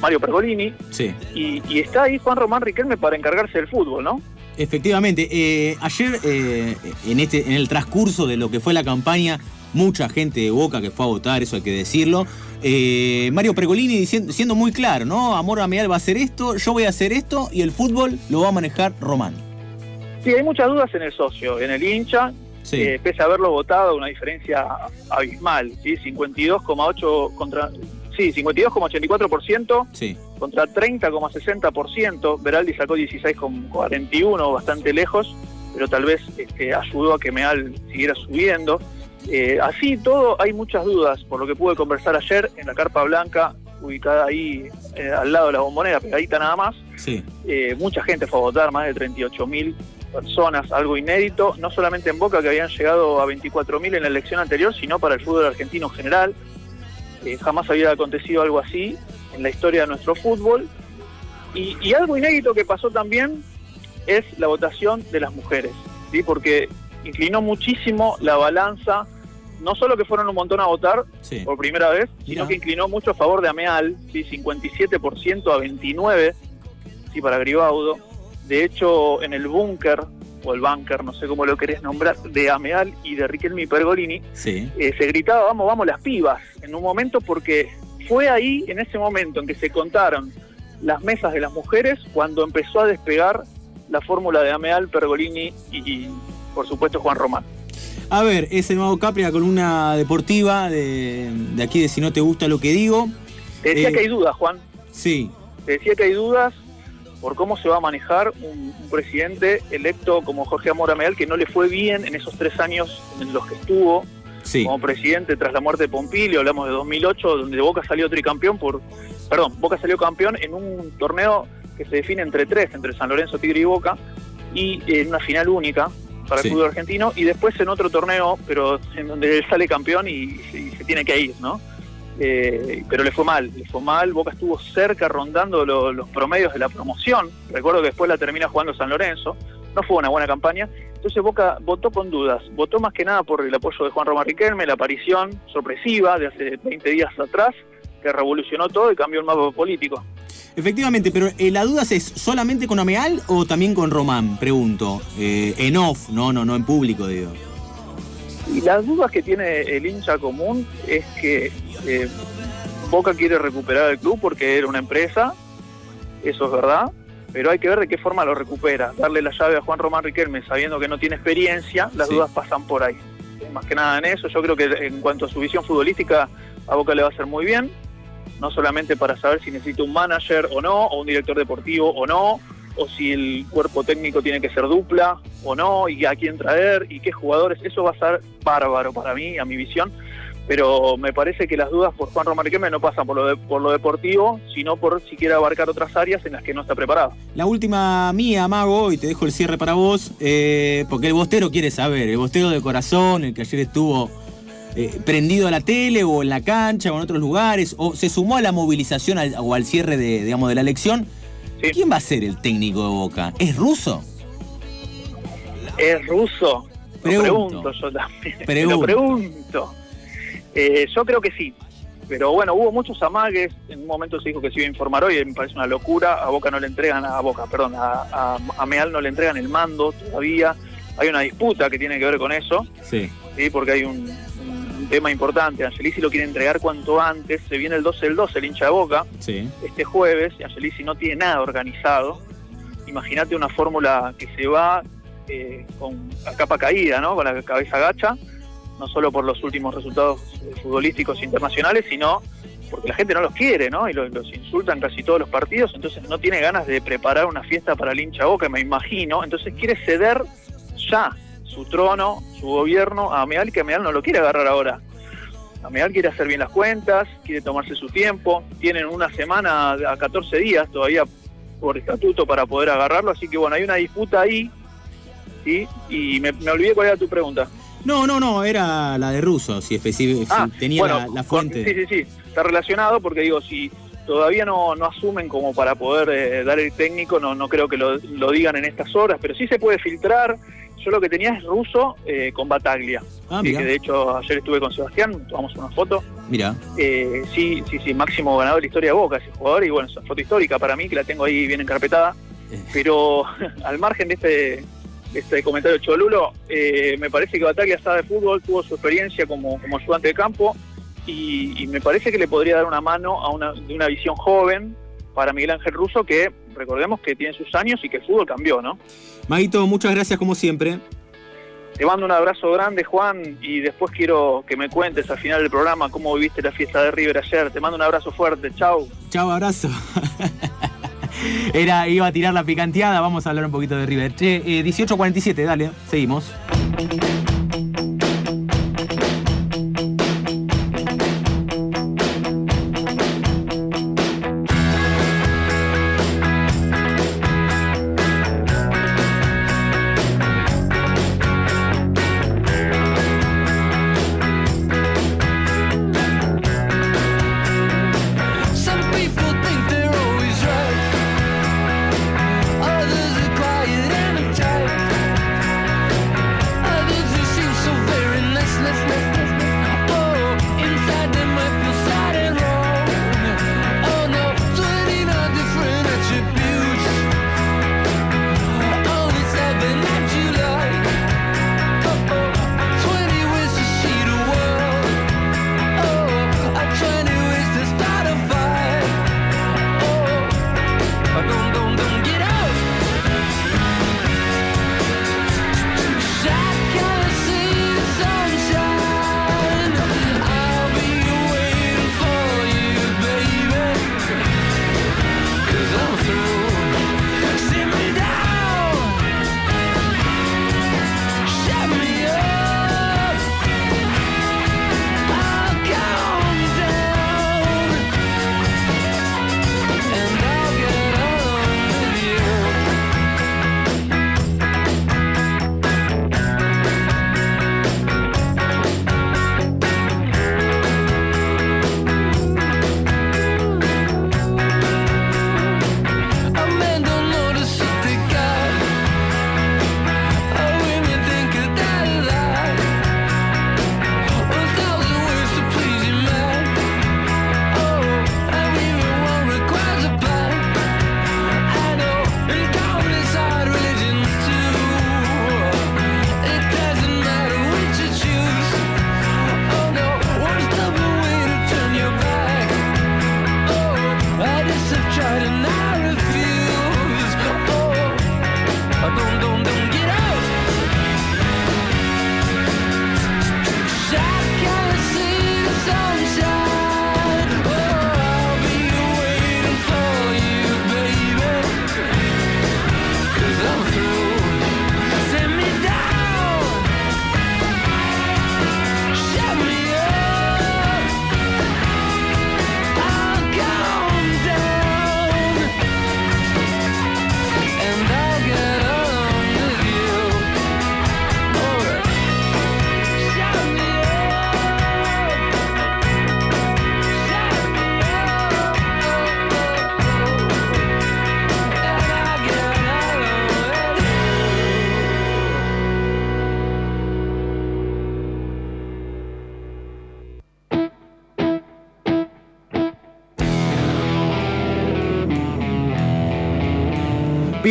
Mario Pergolini, sí. y, está ahí Juan Román Riquelme para encargarse del fútbol, ¿no? Efectivamente, eh, ayer eh, en, este, en el transcurso de lo que fue la campaña, mucha gente de Boca que fue a votar, eso hay que decirlo, eh, Mario Pregolini diciendo, siendo muy claro, ¿no? Amor Ameal va a hacer esto, yo voy a hacer esto y el fútbol lo va a manejar Román. Sí, hay muchas dudas en el socio, en el hincha, eh, pese a haberlo votado, una diferencia abismal, ¿sí? 52,8 contra... Sí, 52,84% sí. contra 30,60%. Veraldi sacó 16,41, bastante lejos, pero tal vez este, ayudó a que Meal siguiera subiendo. Eh, así todo, hay muchas dudas, por lo que pude conversar ayer en la Carpa Blanca, ubicada ahí eh, al lado de la bombonera, pegadita nada más. Sí. Eh, mucha gente fue a votar, más de 38 mil personas, algo inédito, no solamente en Boca, que habían llegado a 24 mil en la elección anterior, sino para el fútbol argentino en general. Jamás había acontecido algo así en la historia de nuestro fútbol. Y, y, algo inédito que pasó también es la votación de las mujeres, ¿sí? porque inclinó muchísimo la balanza no solo que fueron un montón a votar por primera vez, sino que inclinó mucho a favor de Ameal, ¿sí? 57% a 29%, sí, para Gribaudo. De hecho, en el búnker, o el búnker, no sé cómo lo querés nombrar, de Ameal y de Riquelme Pergolini, eh, se gritaba, vamos, vamos las pibas, en un momento porque fue ahí, en ese momento en que se contaron las mesas de las mujeres, cuando empezó a despegar la fórmula de Ameal, Pergolini y, por supuesto, Juan Román. A ver, es el Mago Capri, la columna deportiva de, aquí de Si no te gusta lo que digo. Te decía eh, que hay dudas, Juan. Sí. Te decía que hay dudas por cómo se va a manejar un, presidente electo como Jorge Amor Ameal, que no le fue bien en esos tres años en los que estuvo como presidente tras la muerte de Pompilio, hablamos de 2008, donde Boca salió tricampeón por... Perdón, Boca salió campeón en un torneo que se define entre tres, entre San Lorenzo, Tigre y Boca, y en una final única, para el fútbol argentino y después en otro torneo, pero en donde él sale campeón y, se tiene que ir, ¿no? Eh, pero le fue mal, le fue mal, Boca estuvo cerca rondando los promedios de la promoción, recuerdo que después la termina jugando San Lorenzo, no fue una buena campaña, entonces Boca votó con dudas, votó más que nada por el apoyo de Juan Román Riquelme, la aparición sorpresiva de hace 20 días atrás, que revolucionó todo y cambió el mapa político. Efectivamente, pero eh, la duda es solamente con Ameal o también con Román, pregunto. Eh, en off, no, no, no en público, digo. Y las dudas que tiene el hincha común es que eh, Boca quiere recuperar el club porque era una empresa, eso es verdad, pero hay que ver de qué forma lo recupera. Darle la llave a Juan Román Riquelme sabiendo que no tiene experiencia, las dudas pasan por ahí. Más que nada en eso, yo creo que en cuanto a su visión futbolística, a Boca le va a hacer muy bien no solamente para saber si necesita un manager o no, o un director deportivo o no, o si el cuerpo técnico tiene que ser dupla o no, y a quién traer y qué jugadores, eso va a ser bárbaro para mí, a mi visión, pero me parece que las dudas por Juan Román Riquelme no pasan por lo, por lo deportivo, sino por si quiere abarcar otras áreas en las que no está preparado. La última mía, Mago, y te dejo el cierre para vos, eh, porque el bostero quiere saber, el bostero de corazón, el que ayer estuvo eh, prendido a la tele o en la cancha o en otros lugares, o se sumó a la movilización o al cierre de, digamos, de la elección. ¿Quién va a ser el técnico de Boca? ¿Es ruso? ¿Es ruso? Pregunto, yo también. Lo pregunto. Eh, yo creo que sí. Pero bueno, hubo muchos amagues. En un momento se dijo que se iba a informar hoy, me parece una locura. A Boca no le entregan, a Boca, perdón, a, a, Meal no le entregan el mando todavía. Hay una disputa que tiene que ver con eso. Sí. Sí, porque hay un, tema importante. Angelisi lo quiere entregar cuanto antes. Se viene el 12 del 12, el hincha de Boca. Sí. Este jueves. Y Angelisi no tiene nada organizado. Imagínate una fórmula que se va eh, con la capa caída, ¿no? Con la cabeza gacha no solo por los últimos resultados futbolísticos internacionales, sino porque la gente no los quiere, ¿no? Y los, insultan casi todos los partidos, entonces no tiene ganas de preparar una fiesta para el hincha Boca, me imagino, entonces quiere ceder ya su trono, su gobierno a Ameal, que Ameal no lo quiere agarrar ahora. Ameal quiere hacer bien las cuentas, quiere tomarse su tiempo, tienen una semana a 14 días todavía por estatuto para poder agarrarlo, así que bueno, hay una disputa ahí, ¿sí? Y me, me olvidé cuál era tu pregunta. No, no, no, era la de Russo, si, ah, tenía la, fuente. sí, sí, sí, está relacionado porque digo, si todavía no, no asumen como para poder eh, dar el técnico, no, no creo que lo, digan en estas horas, pero sí se puede filtrar. Yo lo que tenía es Russo eh, con Bataglia, ah, que de hecho ayer estuve con Sebastián, tomamos una foto. Mira. Eh, sí, sí, sí, máximo ganador de la historia de Boca, ese jugador, y bueno, es una foto histórica para mí, que la tengo ahí bien encarpetada. Pero al margen de este este comentario Cholulo, eh, me parece que Bataglia sabe de fútbol, tuvo su experiencia como, como ayudante de campo y, me parece que le podría dar una mano a una, de una visión joven para Miguel Ángel Russo que recordemos que tiene sus años y que el fútbol cambió, ¿no? Maguito, muchas gracias como siempre. Te mando un abrazo grande, Juan, y después quiero que me cuentes al final del programa cómo viviste la fiesta de River ayer. Te mando un abrazo fuerte, chau. Chau, abrazo. Era, iba a tirar la picanteada, vamos a hablar un poquito de River. Che, 18.47, eh, dale, seguimos.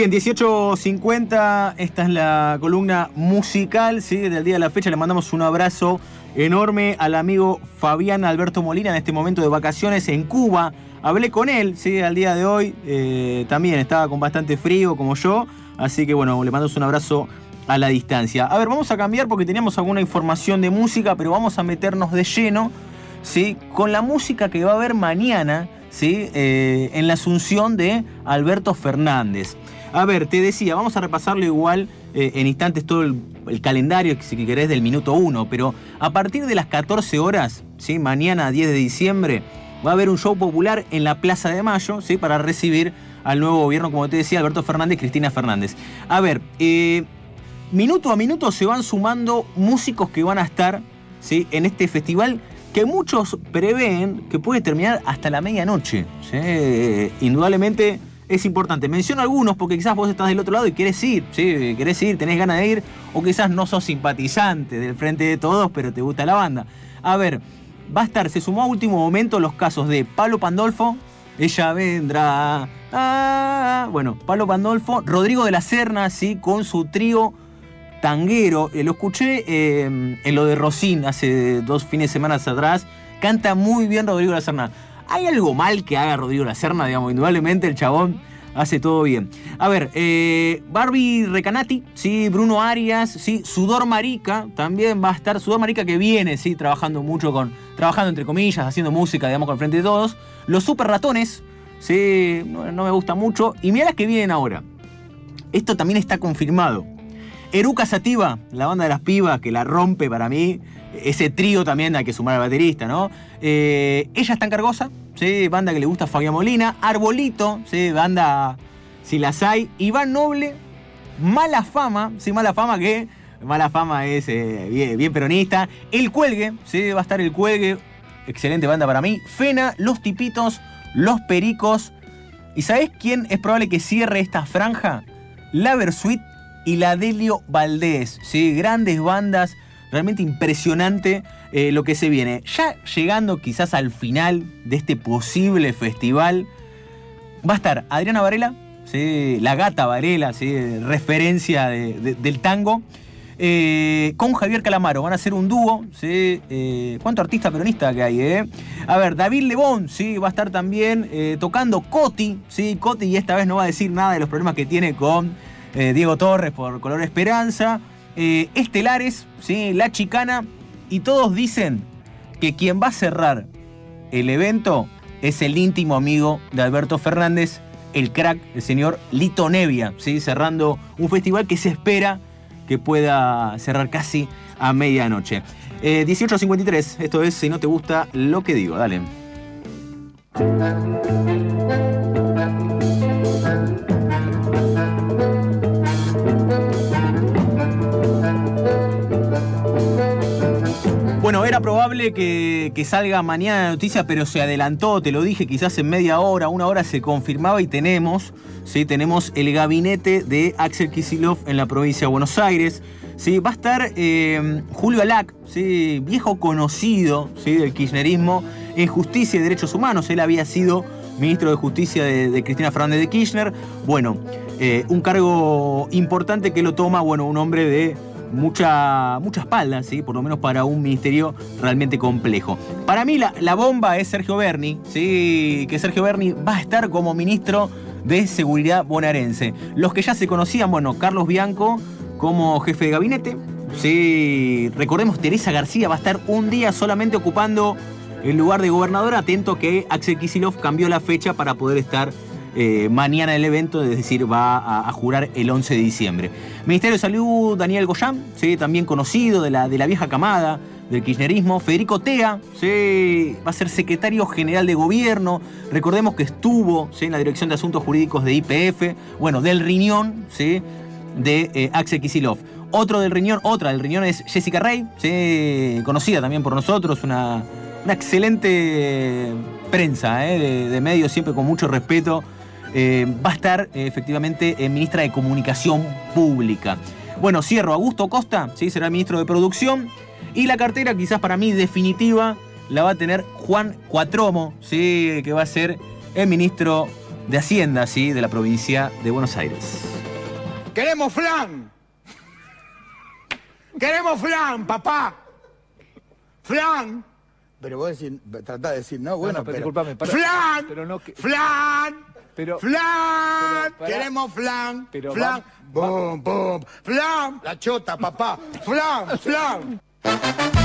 Bien, 18.50, esta es la columna musical, ¿sí? Del día de la fecha le mandamos un abrazo enorme al amigo Fabián Alberto Molina en este momento de vacaciones en Cuba. Hablé con él, ¿sí? Al día de hoy eh, también estaba con bastante frío como yo, así que bueno, le mandamos un abrazo a la distancia. A ver, vamos a cambiar porque teníamos alguna información de música, pero vamos a meternos de lleno, ¿sí? Con la música que va a haber mañana, ¿sí? Eh, en la asunción de Alberto Fernández. A ver, te decía, vamos a repasarlo igual eh, en instantes todo el, calendario, si querés, del minuto 1, pero a partir de las 14 horas, ¿sí? mañana 10 de diciembre, va a haber un show popular en la Plaza de Mayo, ¿sí? para recibir al nuevo gobierno, como te decía, Alberto Fernández y Cristina Fernández. A ver, eh, minuto a minuto se van sumando músicos que van a estar ¿sí? en este festival que muchos prevén que puede terminar hasta la medianoche. ¿sí? Indudablemente es importante. Menciono algunos porque quizás vos estás del otro lado y querés ir, ¿sí? Querés ir, tenés ganas de ir, o quizás no sos simpatizante del frente de todos, pero te gusta la banda. A ver, va a estar, se sumó a último momento los casos de Pablo Pandolfo, ella vendrá. Ah, bueno, Pablo Pandolfo, Rodrigo de la Serna, sí, con su trío tanguero. Eh, lo escuché eh, en lo de Rosín hace dos fines de semana atrás. Canta muy bien Rodrigo de la Serna. ¿Hay algo mal que haga Rodrigo La Serna? Digamos, indudablemente el chabón hace todo bien. A ver, eh, Barbie Recanati, sí, Bruno Arias, sí, Sudor Marica también va a estar. Sudor Marica que viene, sí, trabajando mucho con. Trabajando entre comillas, haciendo música, digamos, con frente de todos. Los Super Ratones, sí, no, me gusta mucho. Y mira las que vienen ahora. Esto también está confirmado. Eruca Sativa, la banda de las pibas que la rompe para mí ese trío también hay que sumar al baterista, ¿no? Eh, ella está en Cargosa, ¿sí? banda que le gusta a Fabián Molina. Arbolito, ¿sí? banda si las hay. Iván Noble, Mala Fama, sí, Mala Fama que Mala Fama es eh, bien, peronista. El Cuelgue, ¿sí? va a estar El Cuelgue, excelente banda para mí. Fena, Los Tipitos, Los Pericos. ¿Y sabés quién es probable que cierre esta franja? La Versuit y la Delio Valdés, ¿sí? grandes bandas realmente impresionante eh, lo que se viene. Ya llegando quizás al final de este posible festival, va a estar Adriana Varela, ¿sí? la gata Varela, ¿sí? referencia del tango. Eh, con Javier Calamaro. Van a hacer un dúo. ¿sí? Eh, ¿Cuánto artista peronista que hay? Eh? A ver, David Lebón ¿sí? va a estar también tocando Coti. ¿sí? Coti y esta vez no va a decir nada de los problemas que tiene con Diego Torres por Color Esperanza. Eh, estelares, ¿sí? La Chicana, y todos dicen que quien va a cerrar el evento es el íntimo amigo de Alberto Fernández, el crack, el señor Lito Nevia, ¿sí? cerrando un festival que se espera que pueda cerrar casi a medianoche. 18.53, eh, esto es Si no te gusta lo que digo, dale. Probable que, salga mañana la noticia, pero se adelantó, te lo dije, quizás en media hora, una hora se confirmaba y tenemos, ¿sí? tenemos el gabinete de Axel Kisilov en la provincia de Buenos Aires. ¿sí? Va a estar eh, Julio Alac, ¿sí? viejo conocido ¿sí? del kirchnerismo en justicia y derechos humanos. Él había sido ministro de Justicia de, Cristina Fernández de Kirchner. Bueno, eh, un cargo importante que lo toma, bueno, un hombre de mucha, mucha espalda, ¿sí? por lo menos para un ministerio realmente complejo. Para mí la, bomba es Sergio Berni, ¿sí? que Sergio Berni va a estar como ministro de Seguridad bonaerense. Los que ya se conocían, bueno, Carlos Bianco como jefe de gabinete, ¿sí? recordemos Teresa García va a estar un día solamente ocupando el lugar de gobernador, atento que Axel Kisilov cambió la fecha para poder estar eh, mañana el evento, es decir, va a, jurar el 11 de diciembre. Ministerio de Salud, Daniel Goyán, ¿sí? también conocido de la, de la vieja camada del kirchnerismo. Federico Tea, ¿sí? va a ser secretario general de gobierno. Recordemos que estuvo ¿sí? en la Dirección de Asuntos Jurídicos de IPF, bueno, del riñón ¿sí? de eh, Axel Kisilov. Otro del riñón, otra del riñón es Jessica Rey, ¿sí? conocida también por nosotros, una, excelente prensa ¿eh? de medios, siempre con mucho respeto eh, va a estar eh, efectivamente eh, ministra de Comunicación Pública. Bueno, cierro. Augusto Costa, ¿sí? será ministro de Producción. Y la cartera, quizás para mí definitiva, la va a tener Juan Cuatromo, ¿sí? que va a ser el ministro de Hacienda, ¿sí? de la provincia de Buenos Aires. Queremos flan. Queremos flan, papá. Flan. Pero vos decís, tratá de decir, no, bueno, pero, flan, pero no flan, pero, flan, queremos flan, pero flan, boom, boom, flan, la chota, papá, flan, flan.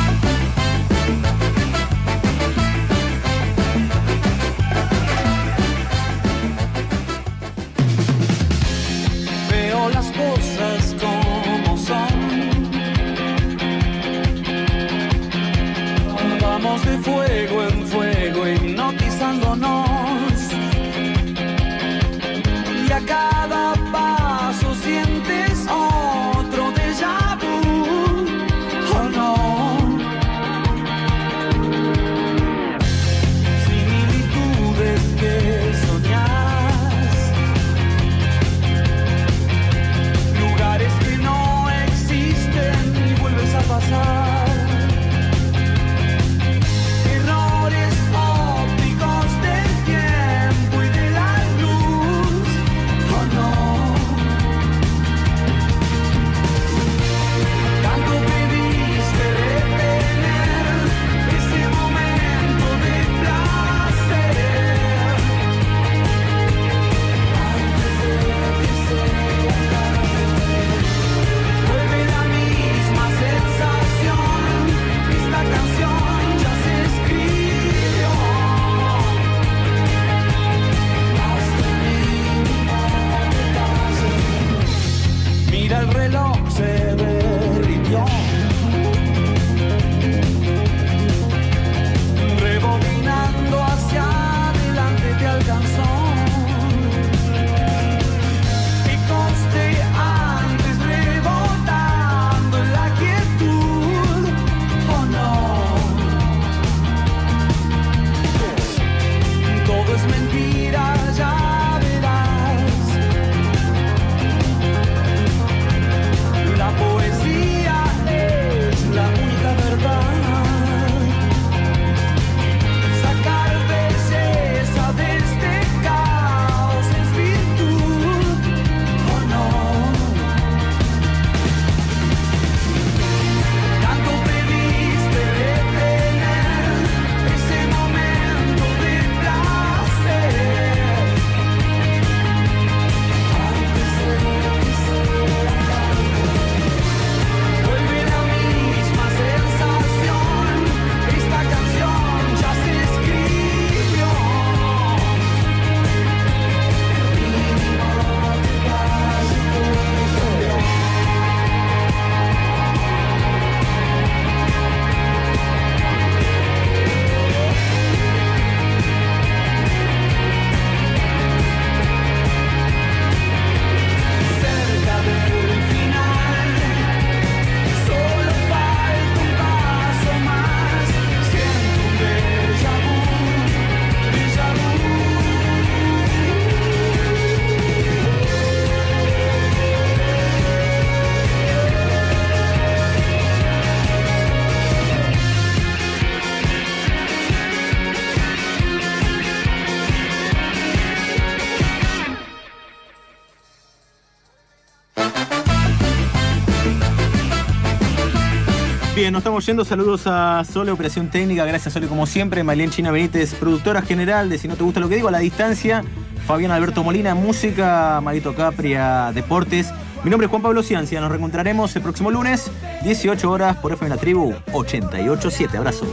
Nos estamos yendo. Saludos a Sole, Operación Técnica. Gracias, Sole, como siempre. Malien China Benítez, productora general de Si No Te Gusta Lo Que Digo, a la distancia. Fabián Alberto Molina, música. Marito Capria, deportes. Mi nombre es Juan Pablo Ciancia. Nos reencontraremos el próximo lunes, 18 horas, por FM La Tribu 887. Abrazo.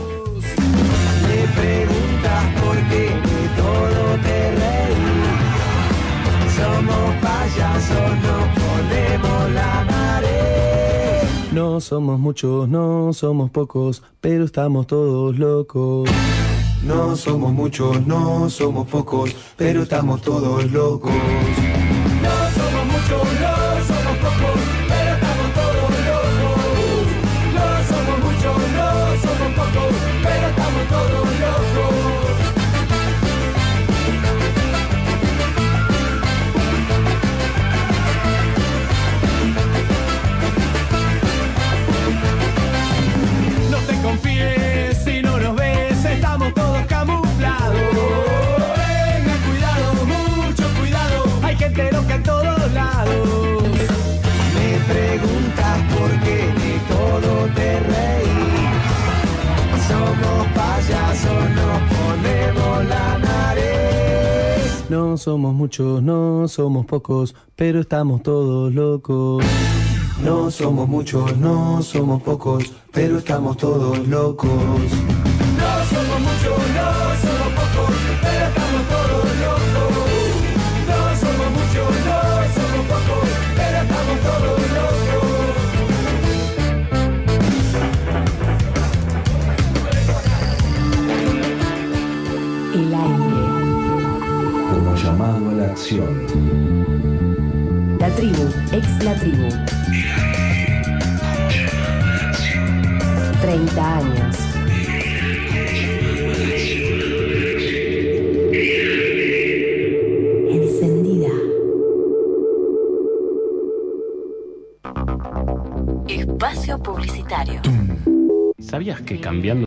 Somos payasos, no ponemos la. No somos muchos, no somos pocos, pero estamos todos locos. No somos muchos, no somos pocos, pero estamos todos locos. somos muchos, no somos pocos, pero estamos todos locos. No somos muchos, no somos pocos, pero estamos todos locos. cambiando.